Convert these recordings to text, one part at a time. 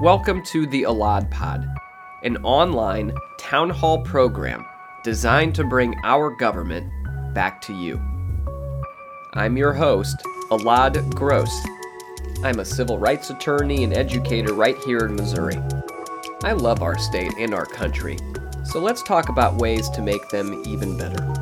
Welcome to the Elad Pod, an online town hall program designed to bring our government back to you. I'm your host, Elad Gross. I'm a civil rights attorney and educator right here in Missouri. I love our state and our country, so let's talk about ways to make them even better.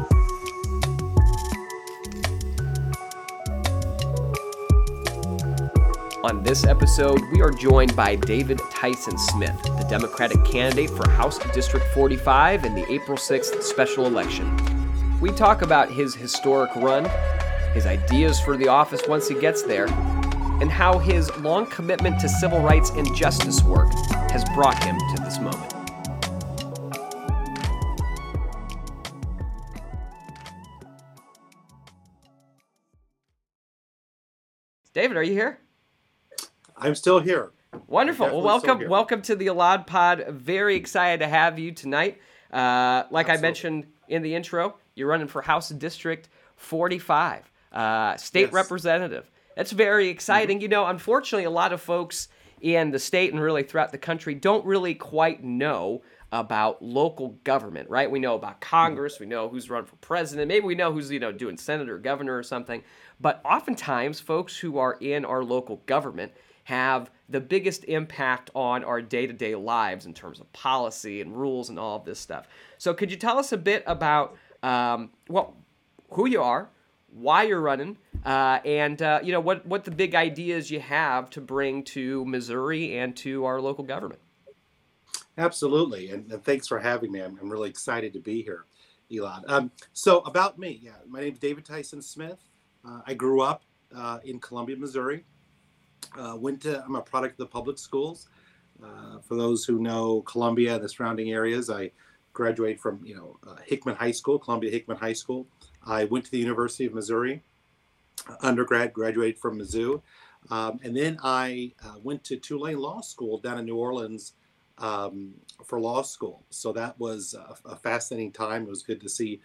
On this episode, we are joined by David Tyson Smith, the Democratic candidate for House District 45 in the April 6th special election. We talk about his historic run, his ideas for the office once he gets there, and how his long commitment to civil rights and justice work has brought him to this moment. David, are you here? I'm still here. Wonderful. Well, welcome, welcome to the Elad Pod. Very excited to have you tonight. Uh, like Absolutely. I mentioned in the intro, you're running for House District 45, uh, state yes. representative. That's very exciting. Mm-hmm. You know, unfortunately, a lot of folks in the state and really throughout the country don't really quite know about local government, right? We know about Congress, mm-hmm. we know who's run for president, maybe we know who's, you know, doing senator, governor or something. But oftentimes folks who are in our local government have the biggest impact on our day to day lives in terms of policy and rules and all of this stuff. So, could you tell us a bit about um, well, who you are, why you're running, uh, and uh, you know what what the big ideas you have to bring to Missouri and to our local government? Absolutely, and, and thanks for having me. I'm, I'm, really excited to be here, Elad. Um, so about me, yeah, my name is David Tyson Smith. Uh, I grew up uh, in Columbia, Missouri. Uh, went to, I'm a product of the public schools. Uh, for those who know Columbia and the surrounding areas, I graduated from, you know, uh, Hickman High School, Columbia Hickman High School. I went to the University of Missouri, undergrad, graduated from Mizzou. Um, and then I uh, went to Tulane Law School down in New Orleans um, for law school. So that was a, a, fascinating time. It was good to see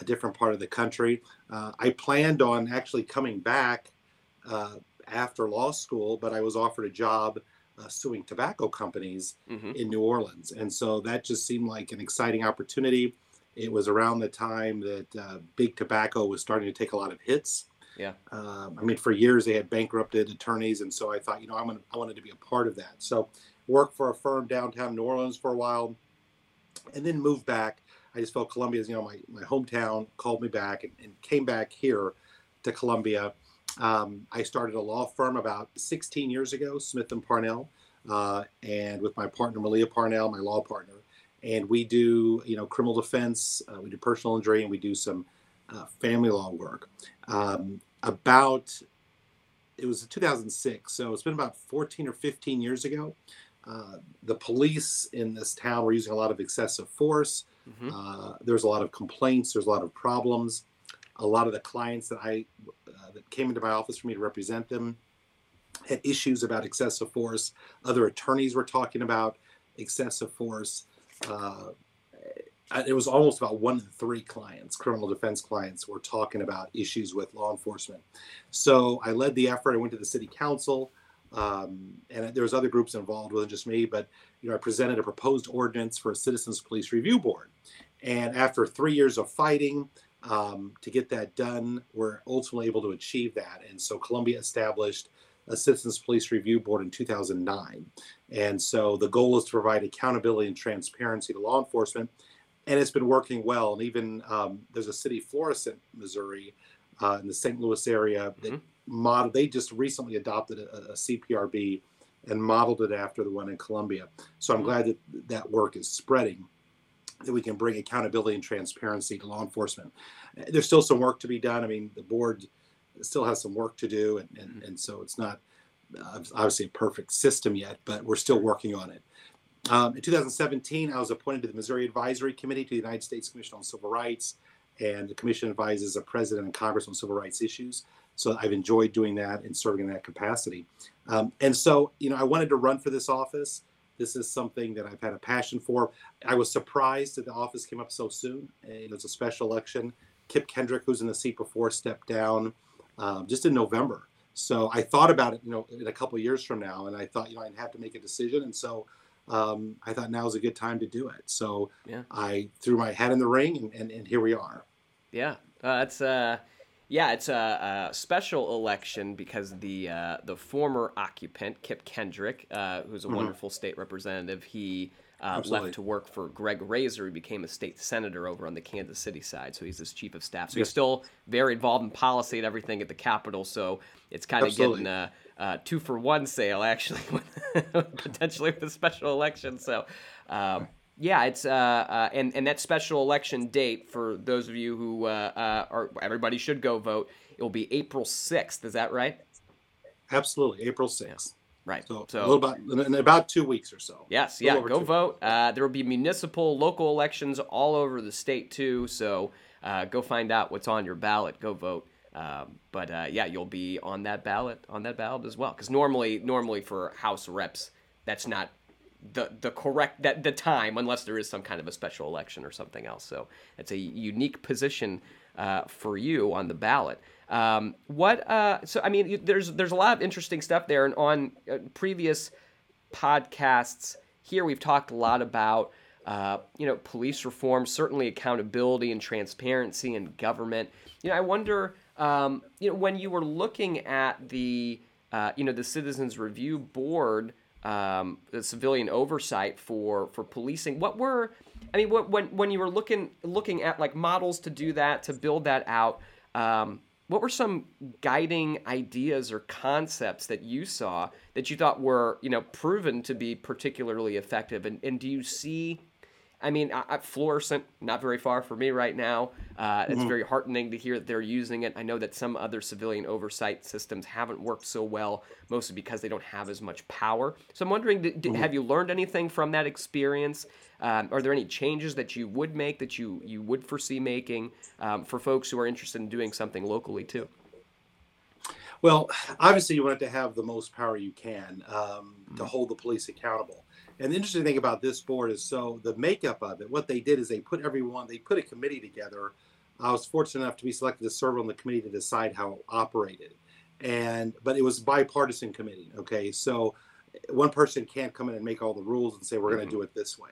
a different part of the country. Uh, I planned on actually coming back uh, after law school, but I was offered a job uh, suing tobacco companies mm-hmm. in New Orleans. And so that just seemed like an exciting opportunity. It was around the time that uh, big tobacco was starting to take a lot of hits. Yeah. Um, I mean, for years they had bankrupted attorneys, and so I thought, you know, I'm gonna, I wanted to be a part of that. So worked for a firm downtown New Orleans for a while, and then moved back. I just felt Columbia is, you know, my, my hometown. Called me back and, and came back here to Columbia um, I started a law firm about 16 years ago, Smith and Parnell, uh, and with my partner Malia Parnell, my law partner, and we do you know criminal defense, uh, we do personal injury, and we do some uh, family law work. Um, about it was 2006, so it's been about 14 or 15 years ago. Uh, the police in this town were using a lot of excessive force. Mm-hmm. Uh, there's a lot of complaints. There's a lot of problems a lot of the clients that I uh, that came into my office for me to represent them had issues about excessive force. Other attorneys were talking about excessive force. Uh, it was almost about one in three clients, criminal defense clients, were talking about issues with law enforcement. So I led the effort. I went to the city council, um, and there was other groups involved, wasn't just me. But you know, I presented a proposed ordinance for a citizens police review board. And after three years of fighting, um, to get that done. We're ultimately able to achieve that. And so Columbia established a Citizens Police Review Board in 2009. And so the goal is to provide accountability and transparency to law enforcement. And it's been working well. And even um, there's a city, Florissant, Missouri, uh, in the St. Louis area that mm-hmm. modeled, they just recently adopted a, a, CPRB and modeled it after the one in Columbia. So I'm mm-hmm. glad that that work is spreading that we can bring accountability and transparency to law enforcement. There's still some work to be done. I mean, the board still has some work to do, and, and, and so it's not obviously a perfect system yet, but we're still working on it. Um, in 2017, I was appointed to the Missouri Advisory Committee to the United States Commission on Civil Rights, and the commission advises the president and Congress on civil rights issues. So I've enjoyed doing that and serving in that capacity. Um, and so, you know, I wanted to run for this office. This is something that I've had a passion for. I was surprised that the office came up so soon. It was a special election. Kip Kendrick, who's in the seat before, stepped down um, just in November. So I thought about it, you know, in a couple years from now, and I thought, you know, I'd have to make a decision, and so um, I thought now is a good time to do it. So yeah. I threw my hat in the ring, and, and, and here we are. Yeah, uh, that's uh, yeah, it's a, a, special election because the uh, the former occupant Kip Kendrick, uh, who's a mm-hmm. wonderful state representative, he uh, left to work for Greg Razer. He became a state senator over on the Kansas City side, so he's his chief of staff. So he's still very involved in policy and everything at the Capitol. So it's kind of getting a, a, two for one sale actually, potentially with a special election. So. Um, yeah, it's uh, uh, and and that special election date for those of you who uh, uh, are everybody should go vote. It will be April sixth. Is that right? Absolutely, April sixth. Right. So, so a little about in about two weeks or so. Yes. Yeah. Go vote. Uh, there will be municipal, local elections all over the state too. So uh, go find out what's on your ballot. Go vote. Um, but uh, yeah, you'll be on that ballot on that ballot as well. Because normally, normally for House reps, that's not the the correct that the time unless there is some kind of a special election or something else. So it's a unique position uh, for you on the ballot. Um, what? Uh, so I mean, there's there's a lot of interesting stuff there, and on uh, previous podcasts here, we've talked a lot about uh, you know police reform, certainly accountability and transparency in government. You know, I wonder, um, you know, when you were looking at the uh, you know the Citizens Review Board. Um, the civilian oversight for for policing. What were I mean, what, when when you were looking looking at like models to do that to build that out, um, what were some guiding ideas or concepts that you saw that you thought were you know proven to be particularly effective and, and do you see I mean, I, Florissant not very far from me right now. Uh, it's mm-hmm. very heartening to hear that they're using it. I know that some other civilian oversight systems haven't worked so well, mostly because they don't have as much power. So I'm wondering, did, mm-hmm. have you learned anything from that experience? Um, are there any changes that you would make that you you would foresee making um, for folks who are interested in doing something locally too? Well, obviously, you want to have the most power you can um, to mm-hmm. hold the police accountable. And the interesting thing about this board is so the makeup of it, what they did is they put everyone, they put a committee together. I was fortunate enough to be selected to serve on the committee to decide how it operated. And, but it was bipartisan committee. Okay. So one person can't come in and make all the rules and say, we're going to mm-hmm. do it this way.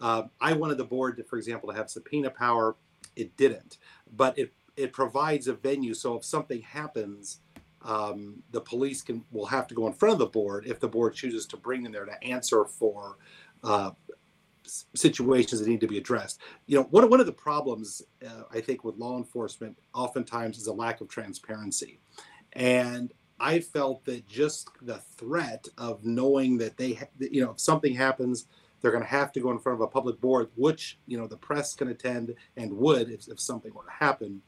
Uh, I wanted the board, to, for example, to have subpoena power. It didn't, but it, it provides a venue. So if something happens, um, the police can will have to go in front of the board if the board chooses to bring them there to answer for uh, situations that need to be addressed. You know, one, one of the problems uh, I think with law enforcement oftentimes is a lack of transparency. And I felt that just the threat of knowing that they, you know, if something happens, they're going to have to go in front of a public board, which, you know, the press can attend and would if, if something were to happen,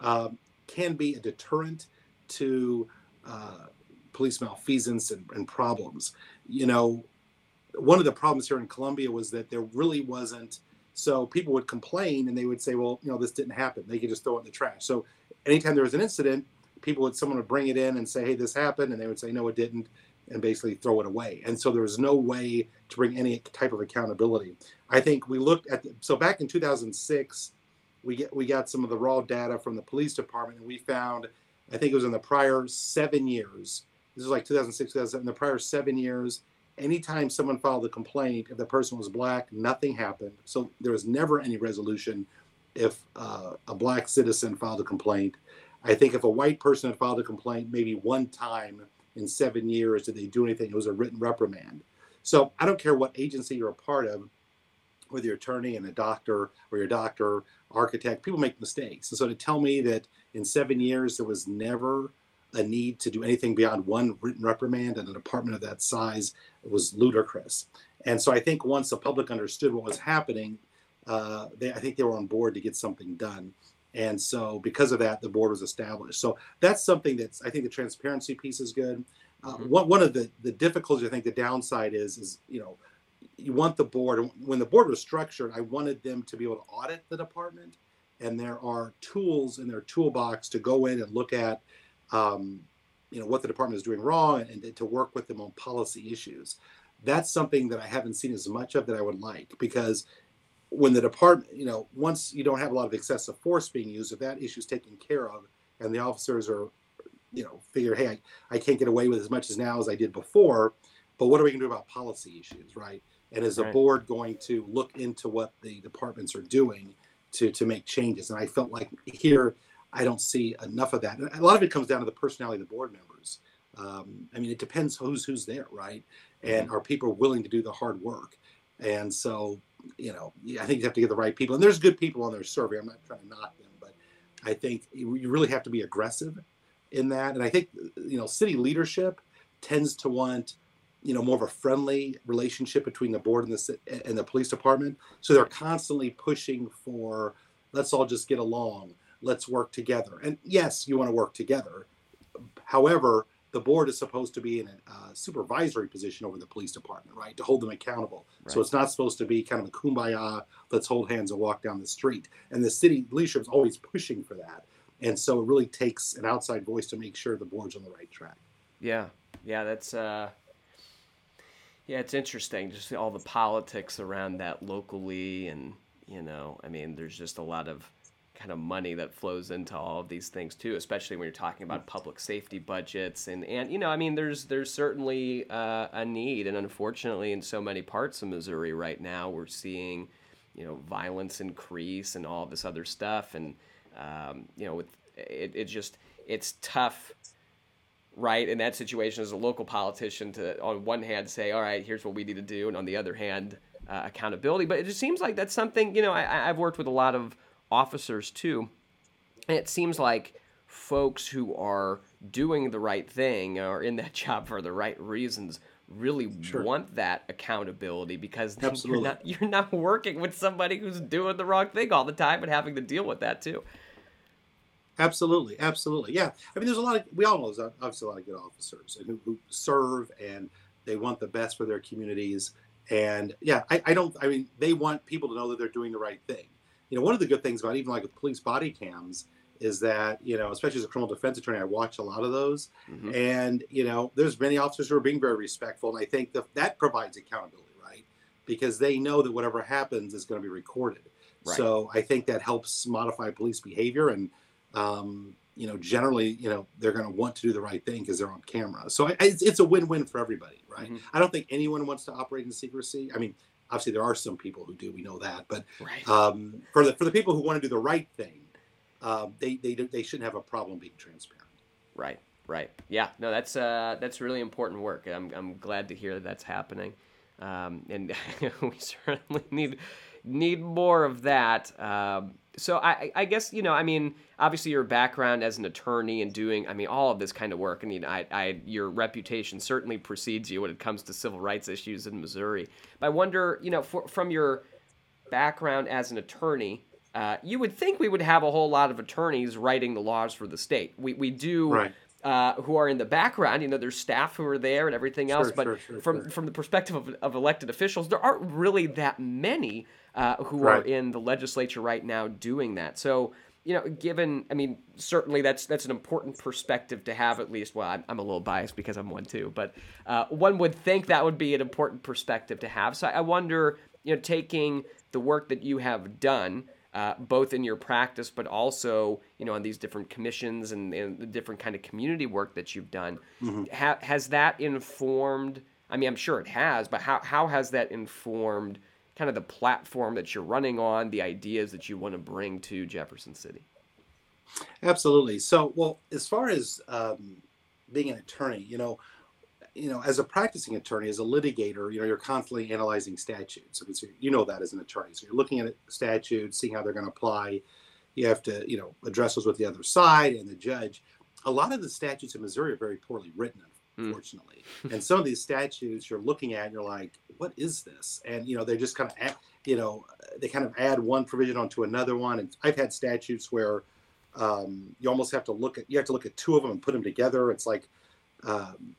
um, can be a deterrent to uh, police malfeasance and, and problems. You know, one of the problems here in Columbia was that there really wasn't. So people would complain and they would say, well, you know, this didn't happen. They could just throw it in the trash. So anytime there was an incident, people would someone would bring it in and say, hey, this happened, and they would say, no, it didn't, and basically throw it away. And so there was no way to bring any type of accountability. I think we looked at the, so back in 2006, we get we got some of the raw data from the police department, and we found I think it was in the prior seven years. This is like 2006, 2007. In the prior seven years, anytime someone filed a complaint, if the person was black, nothing happened. So there was never any resolution if uh, a black citizen filed a complaint. I think if a white person had filed a complaint, maybe one time in seven years did they do anything, it was a written reprimand. So I don't care what agency you're a part of, whether you're attorney and a doctor or your doctor, architect, people make mistakes. And so to tell me that in seven years there was never a need to do anything beyond one written reprimand in a department of that size was ludicrous. And so I think once the public understood what was happening, uh, they, I think they were on board to get something done. And so because of that, the board was established. So that's something that's I think the transparency piece is good. Uh, mm-hmm. one, one of the, the difficulties I think the downside is is you know you want the board when the board was structured i wanted them to be able to audit the department and there are tools in their toolbox to go in and look at um, you know what the department is doing wrong and, and to work with them on policy issues that's something that i haven't seen as much of that i would like because when the department you know once you don't have a lot of excessive force being used if that issue is taken care of and the officers are you know, figure, hey, I, I can't get away with as much as now as I did before, but what are we going to do about policy issues, right? And is the right. board going to look into what the departments are doing to to make changes? And I felt like here I don't see enough of that. And a lot of it comes down to the personality of the board members. Um, I mean, it depends who's who's there, right? And are people willing to do the hard work? And so, you know, I think you have to get the right people. And there's good people on their survey. I'm not trying to knock them, but I think you really have to be aggressive in that. And I think, you know, city leadership tends to want, you know, more of a friendly relationship between the board and the and the police department. So they're constantly pushing for, let's all just get along, let's work together. And yes, you want to work together. However, the board is supposed to be in a uh, supervisory position over the police department, right, to hold them accountable. Right. So it's not supposed to be kind of a kumbaya, let's hold hands and walk down the street. And the city leadership is always pushing for that. And so it really takes an outside voice to make sure the board's on the right track. Yeah, yeah, that's uh, yeah, it's interesting. Just all the politics around that locally, and you know, I mean, there's just a lot of kind of money that flows into all of these things too, especially when you're talking about public safety budgets and and you know, I mean, there's there's certainly uh, a need, and unfortunately, in so many parts of Missouri right now, we're seeing you know violence increase and all this other stuff, and um, you know, with it, it just it's tough right in that situation as a local politician to on one hand say all right here's what we need to do and on the other hand uh, accountability but it just seems like that's something you know I, i've worked with a lot of officers too. And it seems like folks who are doing the right thing or in that job for the right reasons really sure. want that accountability because you're not, you're not working with somebody who's doing the wrong thing all the time and having to deal with that too. Absolutely, absolutely, yeah. I mean, there's a lot of we all know there's obviously a lot of good officers who, who serve and they want the best for their communities. And yeah, I, I don't. I mean, they want people to know that they're doing the right thing you know, one of the good things about even like with police body cams is that you know, especially as a criminal defense attorney, I watch a lot of those, mm-hmm. and you know, there's many officers who are being very respectful, and I think that that provides accountability, right? Because they know that whatever happens is going to be recorded. Right. So I think that helps modify police behavior, and um, you know, generally, you know, they're going to want to do the right thing because they're on camera. So I, it's, it's, a win-win for everybody, right? Mm-hmm. I don't think anyone wants to operate in secrecy. I mean, obviously there are some people who do we know that but right. um, for the for the people who want to do the right thing uh, they, they they shouldn't have a problem being transparent right right yeah no that's uh that's really important work i'm, I'm glad to hear that that's happening um, and we certainly need need more of that um, so I, I guess you know I mean obviously your background as an attorney and doing I mean all of this kind of work I mean I, I your reputation certainly precedes you when it comes to civil rights issues in Missouri but I wonder you know for, from your background as an attorney uh, you would think we would have a whole lot of attorneys writing the laws for the state we we do right. Uh, who are in the background. You know, there's staff who are there and everything else. Sure, but sure, sure, from from the perspective of, of elected officials, there aren't really that many uh, who right. are in the legislature right now doing that. So you know, given, I mean, certainly that's that's an important perspective to have. At least, well, I'm, I'm a little biased because I'm one too, but uh, one would think that would be an important perspective to have. So I wonder, you know, taking the work that you have done, uh, both in your practice, but also, you know, on these different commissions and, and the different kind of community work that you've done, mm-hmm. ha- has that informed? I mean, I'm sure it has, but how how has that informed? Kind of the platform that you're running on, the ideas that you want to bring to Jefferson City. Absolutely. So, well, as far as um, being an attorney, you know, you know, as a practicing attorney, as a litigator, you know, you're constantly analyzing statutes. I mean, so you know that as an attorney. So you're looking at statutes, seeing how they're going to apply. You have to, you know, address those with the other side and the judge. A lot of the statutes in Missouri are very poorly written, Mm. and some of these statutes you're looking at, and you're like, what is this? And you know, they just kind of, add, you know, they kind of add one provision onto another one. And I've had statutes where um, you almost have to look at, you have to look at two of them and put them together. It's like, um,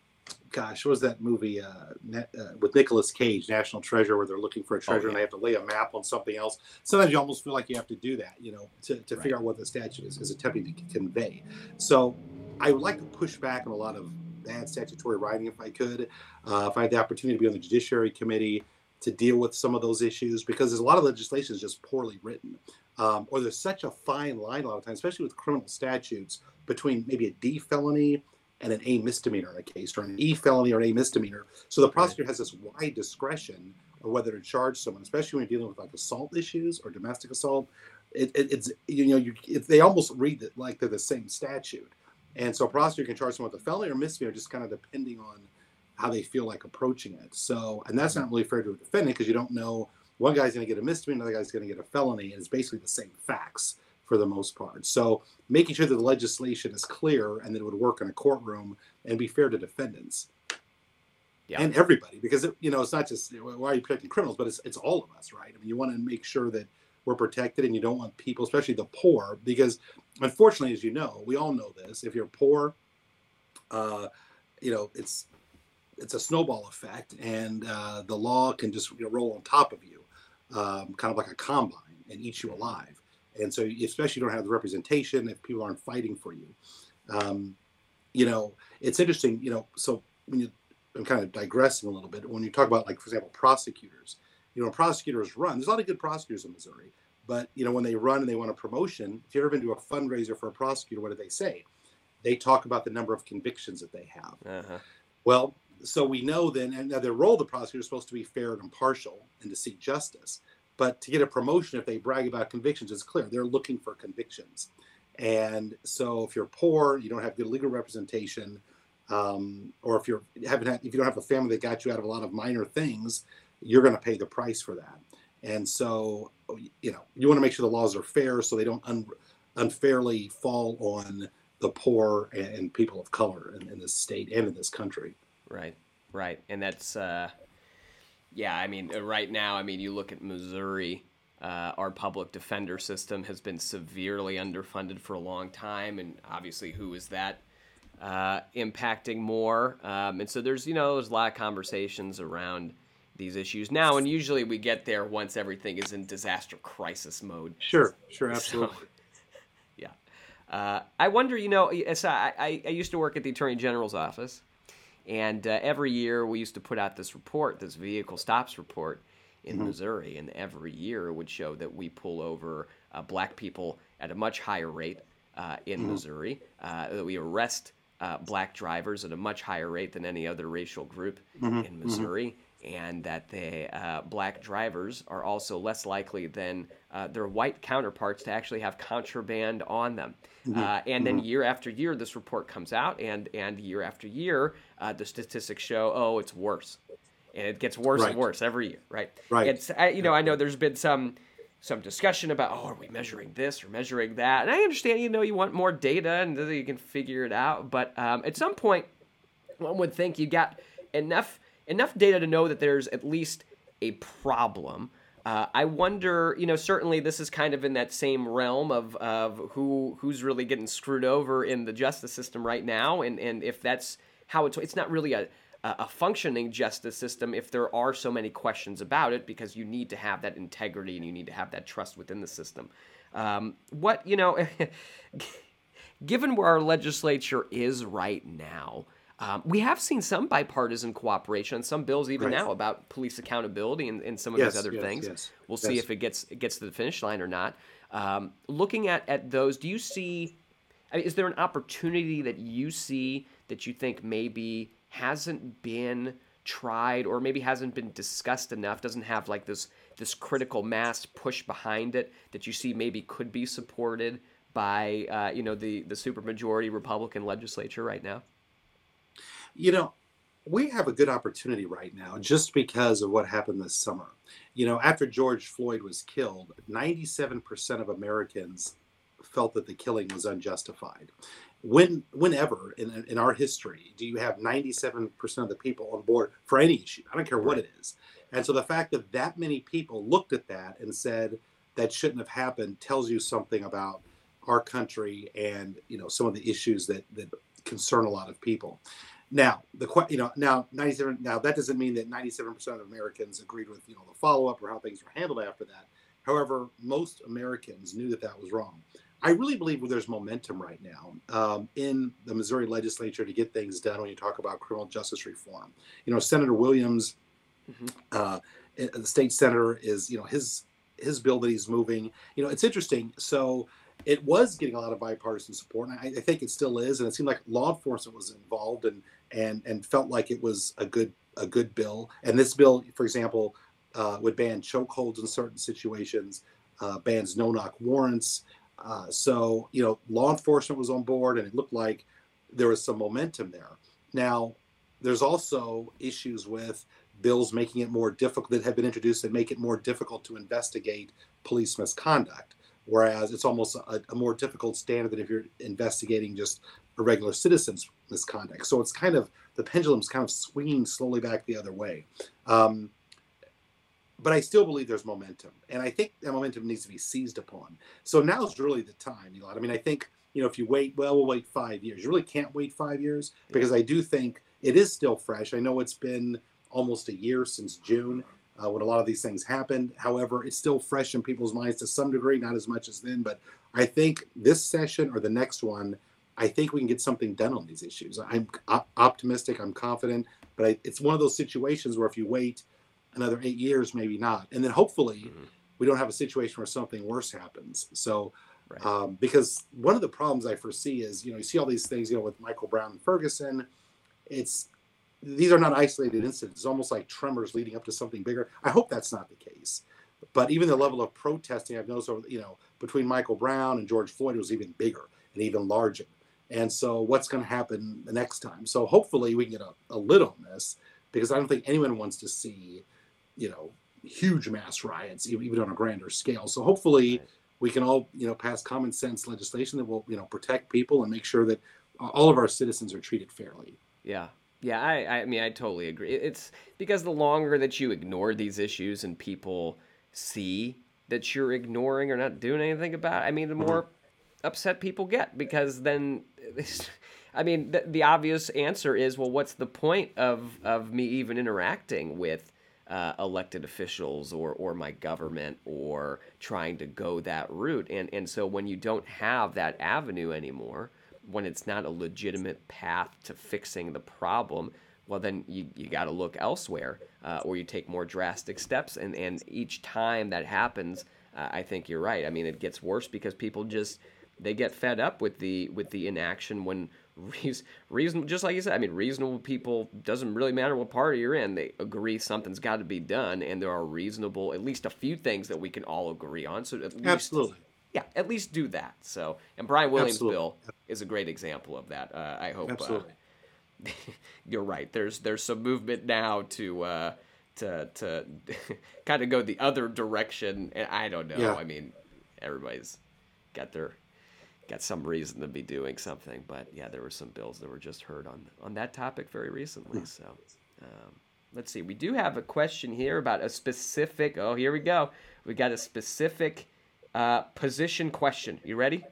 gosh, what was that movie uh, uh, with Nicolas Cage, National Treasure, where they're looking for a oh, treasure oh, yeah. and they have to lay a map on something else. Sometimes you almost feel like you have to do that, you know, to, to right. figure out what the statute is, is attempting to convey. So I would like to push back on a lot of bad statutory writing if I could. Uh, if I had the opportunity to be on the Judiciary Committee to deal with some of those issues, because there's a lot of legislation is just poorly written. Um, or there's such a fine line a lot of times, especially with criminal statutes, between maybe a D felony and an A misdemeanor in a case, or an E felony or an A misdemeanor. So the prosecutor has this wide discretion of whether to charge someone, especially when you're dealing with like assault issues or domestic assault. It, it, it's you know you, they almost read it like they're the same statute, and so a prosecutor can charge someone with a felony or misdemeanor just kind of depending on how they feel like approaching it. So, and that's not really fair to a defendant because you don't know one guy's going to get a misdemeanor, another guy's going to get a felony, and it's basically the same facts for the most part. So, making sure that the legislation is clear and that it would work in a courtroom and be fair to defendants. Yeah. And everybody, because it, you know it's not just why are you protecting criminals, but it's it's all of us, right? I mean, you want to make sure that we're protected, and you don't want people, especially the poor, because unfortunately, as you know, we all know this. If you're poor, uh, you know it's it's a snowball effect, and uh, the law can just you know, roll on top of you, um, kind of like a combine, and eat you alive. And so, especially you don't have the representation if people aren't fighting for you. Um, you know, it's interesting. You know, so when you, I'm kind of digressing a little bit. When you talk about, like, for example, prosecutors, you know, prosecutors run. There's a lot of good prosecutors in Missouri, but you know, when they run and they want a promotion, if you've ever been to a fundraiser for a prosecutor, what do they say? They talk about the number of convictions that they have. Uh-huh. Well, so we know then, and the role of the prosecutor is supposed to be fair and impartial and to seek justice. But to get a promotion, if they brag about convictions, it's clear they're looking for convictions. And so, if you're poor, you don't have good legal representation, um, or if you're haven't had, if you don't have a family that got you out of a lot of minor things, you're going to pay the price for that. And so, you know, you want to make sure the laws are fair so they don't un- unfairly fall on the poor and, and people of color in, in this state and in this country. Right, right, and that's uh, yeah. I mean, uh, right now, I mean, you look at Missouri. Uh, our public defender system has been severely underfunded for a long time, and obviously, who is that uh, impacting more? Um, and so there's you know there's a lot of conversations around these issues now, and usually we get there once everything is in disaster crisis mode. Sure, sure, absolutely. So, yeah, uh, I wonder. You know, I, I, I used to work at the Attorney General's office, and uh, every year we used to put out this report, this vehicle stops report in mm-hmm. Missouri. And every year it would show that we pull over uh, black people at a much higher rate uh, in mm-hmm. Missouri, uh, that we arrest uh, black drivers at a much higher rate than any other racial group mm-hmm. in mm-hmm. Missouri and that the uh, black drivers are also less likely than uh, their white counterparts to actually have contraband on them. Mm-hmm. Uh, and then mm-hmm. year after year, this report comes out, and and year after year, uh, the statistics show, oh, it's worse, and it gets worse right. and worse every year, right? Right. It's I, you know I know there's been some some discussion about oh are we measuring this or measuring that, and I understand you know you want more data and you can figure it out, but um, at some point, one would think you got enough enough data to know that there's at least a problem. Uh, I wonder, you know, certainly this is kind of in that same realm of, of who who's really getting screwed over in the justice system right now, and, and if that's how it's it's not really a a functioning justice system if there are so many questions about it because you need to have that integrity and you need to have that trust within the system. Um, what you know, given where our legislature is right now, um, we have seen some bipartisan cooperation on some bills even right. now about police accountability and, and some of yes, these other yes, things. Yes, we'll see if it gets it gets to the finish line or not. Um, looking at, at those, do you see? I mean, is there an opportunity that you see that you think maybe hasn't been tried or maybe hasn't been discussed enough? Doesn't have like this this critical mass push behind it that you see maybe could be supported by uh, you know the the supermajority Republican legislature right now? You know, we have a good opportunity right now just because of what happened this summer. You know, after George Floyd was killed, 97% of Americans felt that the killing was unjustified. When, whenever in, in our history do you have 97% of the people on board for any issue? I don't care what it is. And so the fact that that many people looked at that and said that shouldn't have happened tells you something about our country and you know some of the issues that that concern a lot of people. Now, the you know now 97 now that doesn't mean that 97% of Americans agreed with you know the follow up or how things were handled after that. However, most Americans knew that that was wrong. I really believe there's momentum right now um, in the Missouri legislature to get things done when you talk about criminal justice reform. You know, Senator Williams, mm-hmm. uh, the state senator, is you know his his bill that he's moving. You know, it's interesting. So it was getting a lot of bipartisan support, and I, I think it still is. And it seemed like law enforcement was involved and and and felt like it was a good a good bill. And this bill, for example, uh, would ban chokeholds in certain situations, uh, bans no knock warrants. Uh, so you know, law enforcement was on board, and it looked like there was some momentum there. Now, there's also issues with bills making it more difficult that have been introduced that make it more difficult to investigate police misconduct. Whereas it's almost a, a more difficult standard than if you're investigating just regular citizen's misconduct. So it's kind of the pendulum's kind of swinging slowly back the other way. Um, but I still believe there's momentum, and I think that momentum needs to be seized upon. So now's really the time, Elad. I mean, I think you know if you wait, well, we'll wait five years. You really can't wait five years because I do think it is still fresh. I know it's been almost a year since June uh, when a lot of these things happened. However, it's still fresh in people's minds to some degree, not as much as then. But I think this session or the next one, I think we can get something done on these issues. I'm op- optimistic. I'm confident. But I, it's one of those situations where if you wait another eight years, maybe not, and then hopefully mm-hmm. we don't have a situation where something worse happens. So. Right. Um, because one of the problems I foresee is, you know, you see all these things, you know, with Michael Brown and Ferguson, it's these are not isolated incidents. It's almost like tremors leading up to something bigger. I hope that's not the case. But even the level of protesting I've noticed over, you know, between Michael Brown and George Floyd was even bigger and even larger. And so, what's going to happen the next time? So, hopefully, we can get a, a lid on this because I don't think anyone wants to see, you know, huge mass riots, even on a grander scale. So, hopefully, we can all, you know, pass common sense legislation that will, you know, protect people and make sure that all of our citizens are treated fairly. Yeah, yeah, I, I mean, I totally agree. It's because the longer that you ignore these issues and people see that you're ignoring or not doing anything about it, I mean, the mm-hmm. more upset people get because then, I mean, the, the obvious answer is, well, what's the point of, of me even interacting with uh, elected officials or, or my government or trying to go that route? And, and so when you don't have that avenue anymore, when it's not a legitimate path to fixing the problem, well, then you, you got to look elsewhere uh, or you take more drastic steps. And, and each time that happens, uh, I think you're right. I mean, it gets worse because people just they get fed up with the with the inaction when reason, reason just like you said. I mean, reasonable people doesn't really matter what party you're in. They agree something's got to be done, and there are reasonable, at least a few things that we can all agree on. So at least, absolutely, yeah, at least do that. So, and Brian Williams' bill is a great example of that. Uh, I hope. Uh, Absolutely. Uh, you're right. There's there's some movement now to uh, to to kind of go the other direction. And I don't know. Yeah. I mean, everybody's got their got some reason to be doing something. But yeah, there were some bills that were just heard on on that topic very recently. So. Um, let's see. We do have a question here about a specific. Oh, here we go. We got a specific uh, position question. You ready?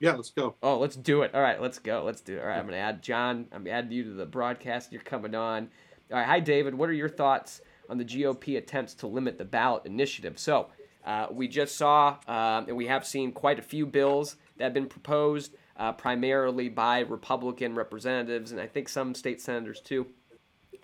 Yeah, let's go. Oh, let's do it. All right, let's go. Let's do it. All right, I'm going to add John. I'm adding you to the broadcast. You're coming on. All right, hi, David. What are your thoughts on the GOP attempts to limit the ballot initiative? So, uh, we just saw, um, and we have seen quite a few bills that have been proposed, uh, primarily by Republican representatives, and I think some state senators too,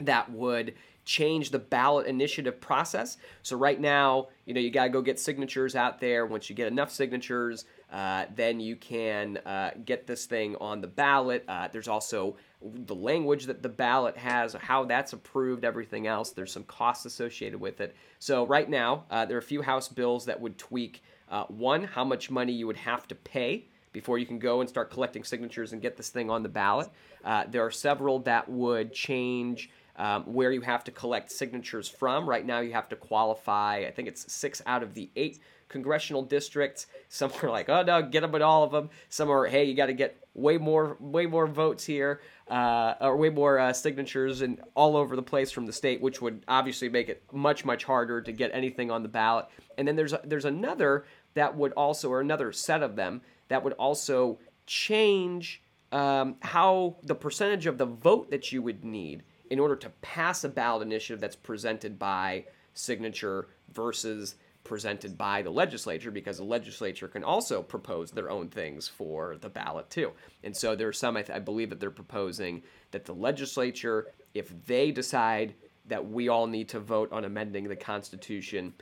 that would change the ballot initiative process. So right now, you know, you got to go get signatures out there. Once you get enough signatures, uh, then you can uh, get this thing on the ballot. Uh, there's also the language that the ballot has, how that's approved, everything else. There's some costs associated with it. So right now, uh, there are a few House bills that would tweak uh, one, how much money you would have to pay before you can go and start collecting signatures and get this thing on the ballot. Uh, there are several that would change um, where you have to collect signatures from. Right now, you have to qualify, I think it's six out of the eight congressional districts. Some are like, oh no, get them at all of them. Some are, hey, you got to get way more, way more votes here, uh, or way more uh, signatures and all over the place from the state, which would obviously make it much, much harder to get anything on the ballot. And then there's there's another that would also, or another set of them that would also change um, how the percentage of the vote that you would need in order to pass a ballot initiative that's presented by signature versus presented by the legislature because the legislature can also propose their own things for the ballot too. And so there are some, I, th- I, believe that they're proposing that the legislature, if they decide that we all need to vote on amending the Constitution,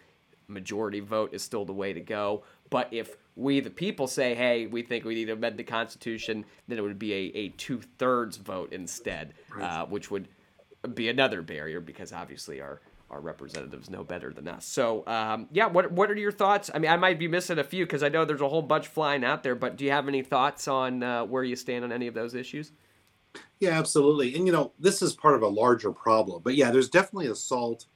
majority vote is still the way to go. But if we, the people, say, hey, we think we need to amend the Constitution, then it would be a, a two thirds vote instead, right. uh, which would be another barrier because obviously our our representatives know better than us. So, um, yeah, what what are your thoughts? I mean, I might be missing a few because I know there's a whole bunch flying out there. But do you have any thoughts on uh, where you stand on any of those issues? Yeah, absolutely. And you know, this is part of a larger problem. But yeah, there's definitely assault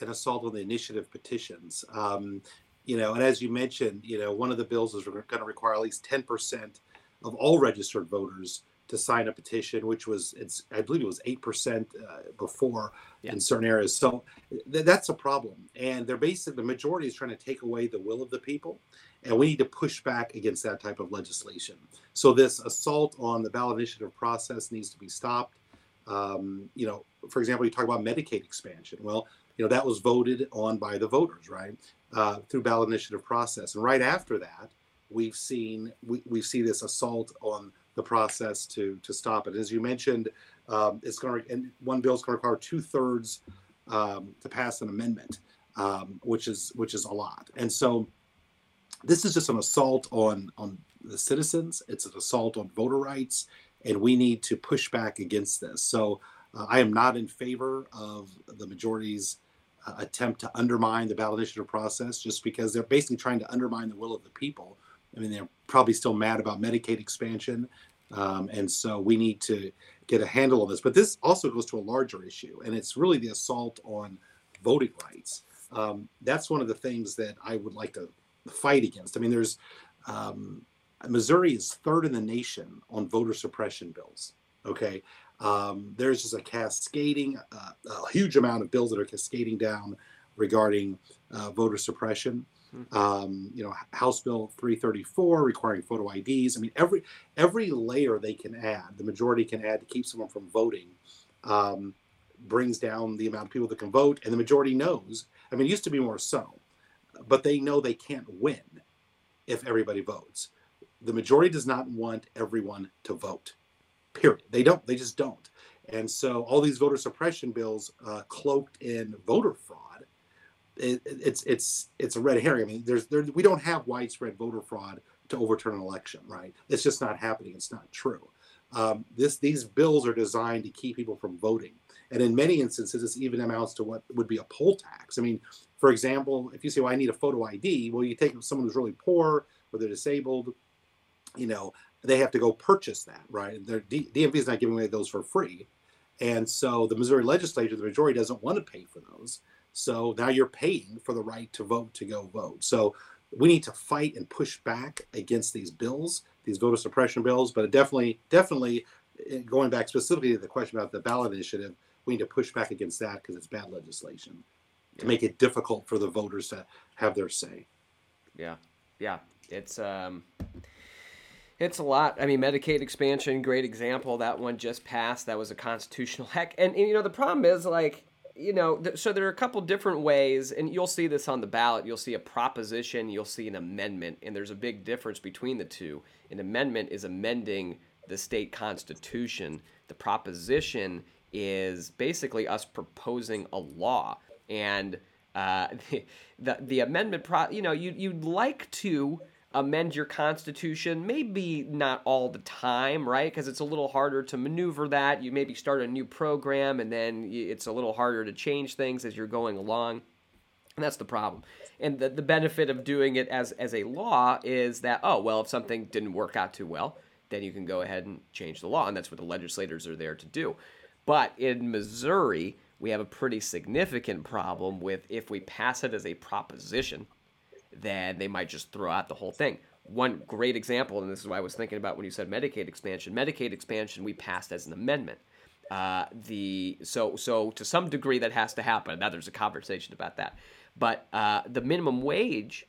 and assault on the initiative petitions. Um, you know, and as you mentioned, you know, one of the bills is going to require at least 10% of all registered voters to sign a petition, which was it's I believe it was eight percent uh, before yeah. in certain areas. So th- that's a problem, and they're basically the majority is trying to take away the will of the people, and we need to push back against that type of legislation. So this assault on the ballot initiative process needs to be stopped. Um, you know, for example, you talk about Medicaid expansion. Well, you know that was voted on by the voters, right, uh, through ballot initiative process, and right after that, we've seen we, we see this assault on the process to to stop it. As you mentioned, um, it's going to and one bill is going to require two thirds um, to pass an amendment, um, which is which is a lot. And so, this is just an assault on on the citizens. It's an assault on voter rights, and we need to push back against this. So, uh, I am not in favor of the majority's. Attempt to undermine the ballot initiative process just because they're basically trying to undermine the will of the people I mean, they're probably still mad about Medicaid expansion. Um, and so we need to get a handle on this. But this also goes to a larger issue, and it's really the assault on voting rights. Um, that's one of the things that I would like to fight against. I mean, there's um, Missouri is third in the nation on voter suppression bills. Okay. Um, there's just a cascading, uh, a huge amount of bills that are cascading down regarding uh, voter suppression. Mm-hmm. Um, you know, House Bill 334 requiring photo IDs. I mean, every every layer they can add, the majority can add to keep someone from voting, um, brings down the amount of people that can vote, and the majority knows. I mean, it used to be more so, but they know they can't win if everybody votes. The majority does not want everyone to vote. Period. They don't. They just don't. And so all these voter suppression bills uh, cloaked in voter fraud it, it's it's it's a red herring. I mean, there's there we don't have widespread voter fraud to overturn an election, right? It's just not happening. It's not true. Um, this these bills are designed to keep people from voting, and in many instances, this even amounts to what would be a poll tax. I mean, for example, if you say, "Well, I need a photo ID," well, you take someone who's really poor or they're disabled, you know, they have to go purchase that, right? Their DMV is not giving away those for free, and so the Missouri legislature, the majority, doesn't want to pay for those. So now you're paying for the right to vote to go vote. So we need to fight and push back against these bills, these voter suppression bills. But definitely, definitely, eh, going back specifically to the question about the ballot initiative, we need to push back against that because it's bad legislation to make it difficult for the voters to have their say. Yeah, yeah, it's um, it's a lot. I mean, Medicaid expansion, great example. That one just passed. That was a constitutional heck. And, and you know, the problem is like you know, th- so there are a couple different ways, and you'll see this on the ballot. You'll see a proposition, you'll see an amendment, and there's a big difference between the two. An amendment is amending the state constitution. The proposition is basically us proposing a law, and uh, the, the the amendment, pro- you know, you you'd like to amend your constitution maybe not all the time right? Because it's a little harder to maneuver that. You maybe start a new program and then it's a little harder to change things as you're going along. And that's the problem. And the, the benefit of doing it as as a law is that oh well if something didn't work out too well then you can go ahead and change the law and that's what the legislators are there to do. But in missouri we have a pretty significant problem with if we pass it as a proposition then they might just throw out the whole thing. One great example, and this is what I was thinking about when you said Medicaid expansion. Medicaid expansion we passed as an amendment. Uh, the so so to some degree that has to happen. Now there's a conversation about that, but uh, the minimum wage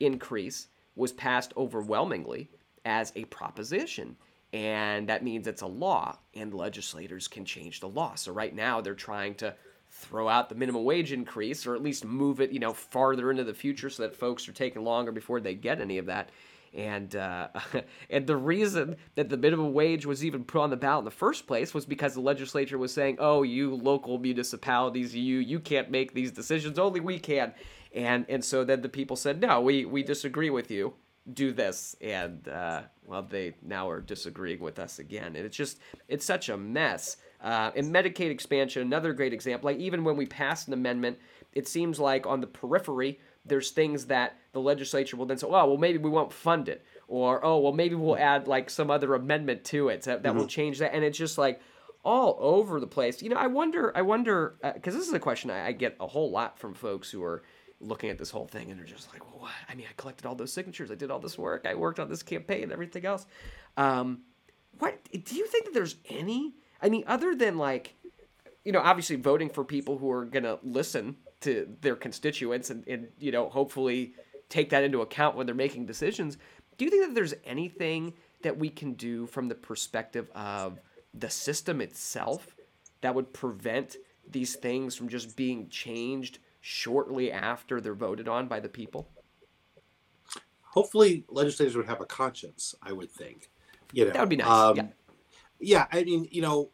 increase was passed overwhelmingly as a proposition, and that means it's a law, and legislators can change the law. So right now they're trying to throw out the minimum wage increase or at least move it, you know, farther into the future so that folks are taking longer before they get any of that. And uh, and the reason that the minimum wage was even put on the ballot in the first place was because the legislature was saying, "Oh, you local municipalities, you you can't make these decisions. Only we can." And and so then the people said, "No, we we disagree with you. Do this." And uh, well, they now are disagreeing with us again, and it's just it's such a mess. Uh, and Medicaid expansion, another great example. Like even when we passed an amendment, it seems like on the periphery there's things that the legislature will then say, oh, well, maybe we won't fund it. Or, oh, well, maybe we'll add like some other amendment to it that, that mm-hmm. will change that. And it's just like all over the place. You know, I wonder, I wonder, because uh, this is a question I, I, get a whole lot from folks who are looking at this whole thing and they're just like, well, what? I mean, I collected all those signatures. I did all this work. I worked on this campaign and everything else. Um, what do you think that there's any, I mean, other than like, you know, obviously voting for people who are going to listen to their constituents and, and you know hopefully take that into account when they're making decisions. Do you think that there's anything that we can do from the perspective of the system itself that would prevent these things from just being changed shortly after they're voted on by the people? Hopefully, legislators would have a conscience. I would think. You know, that would be nice. Um, yeah. yeah, I mean, you know,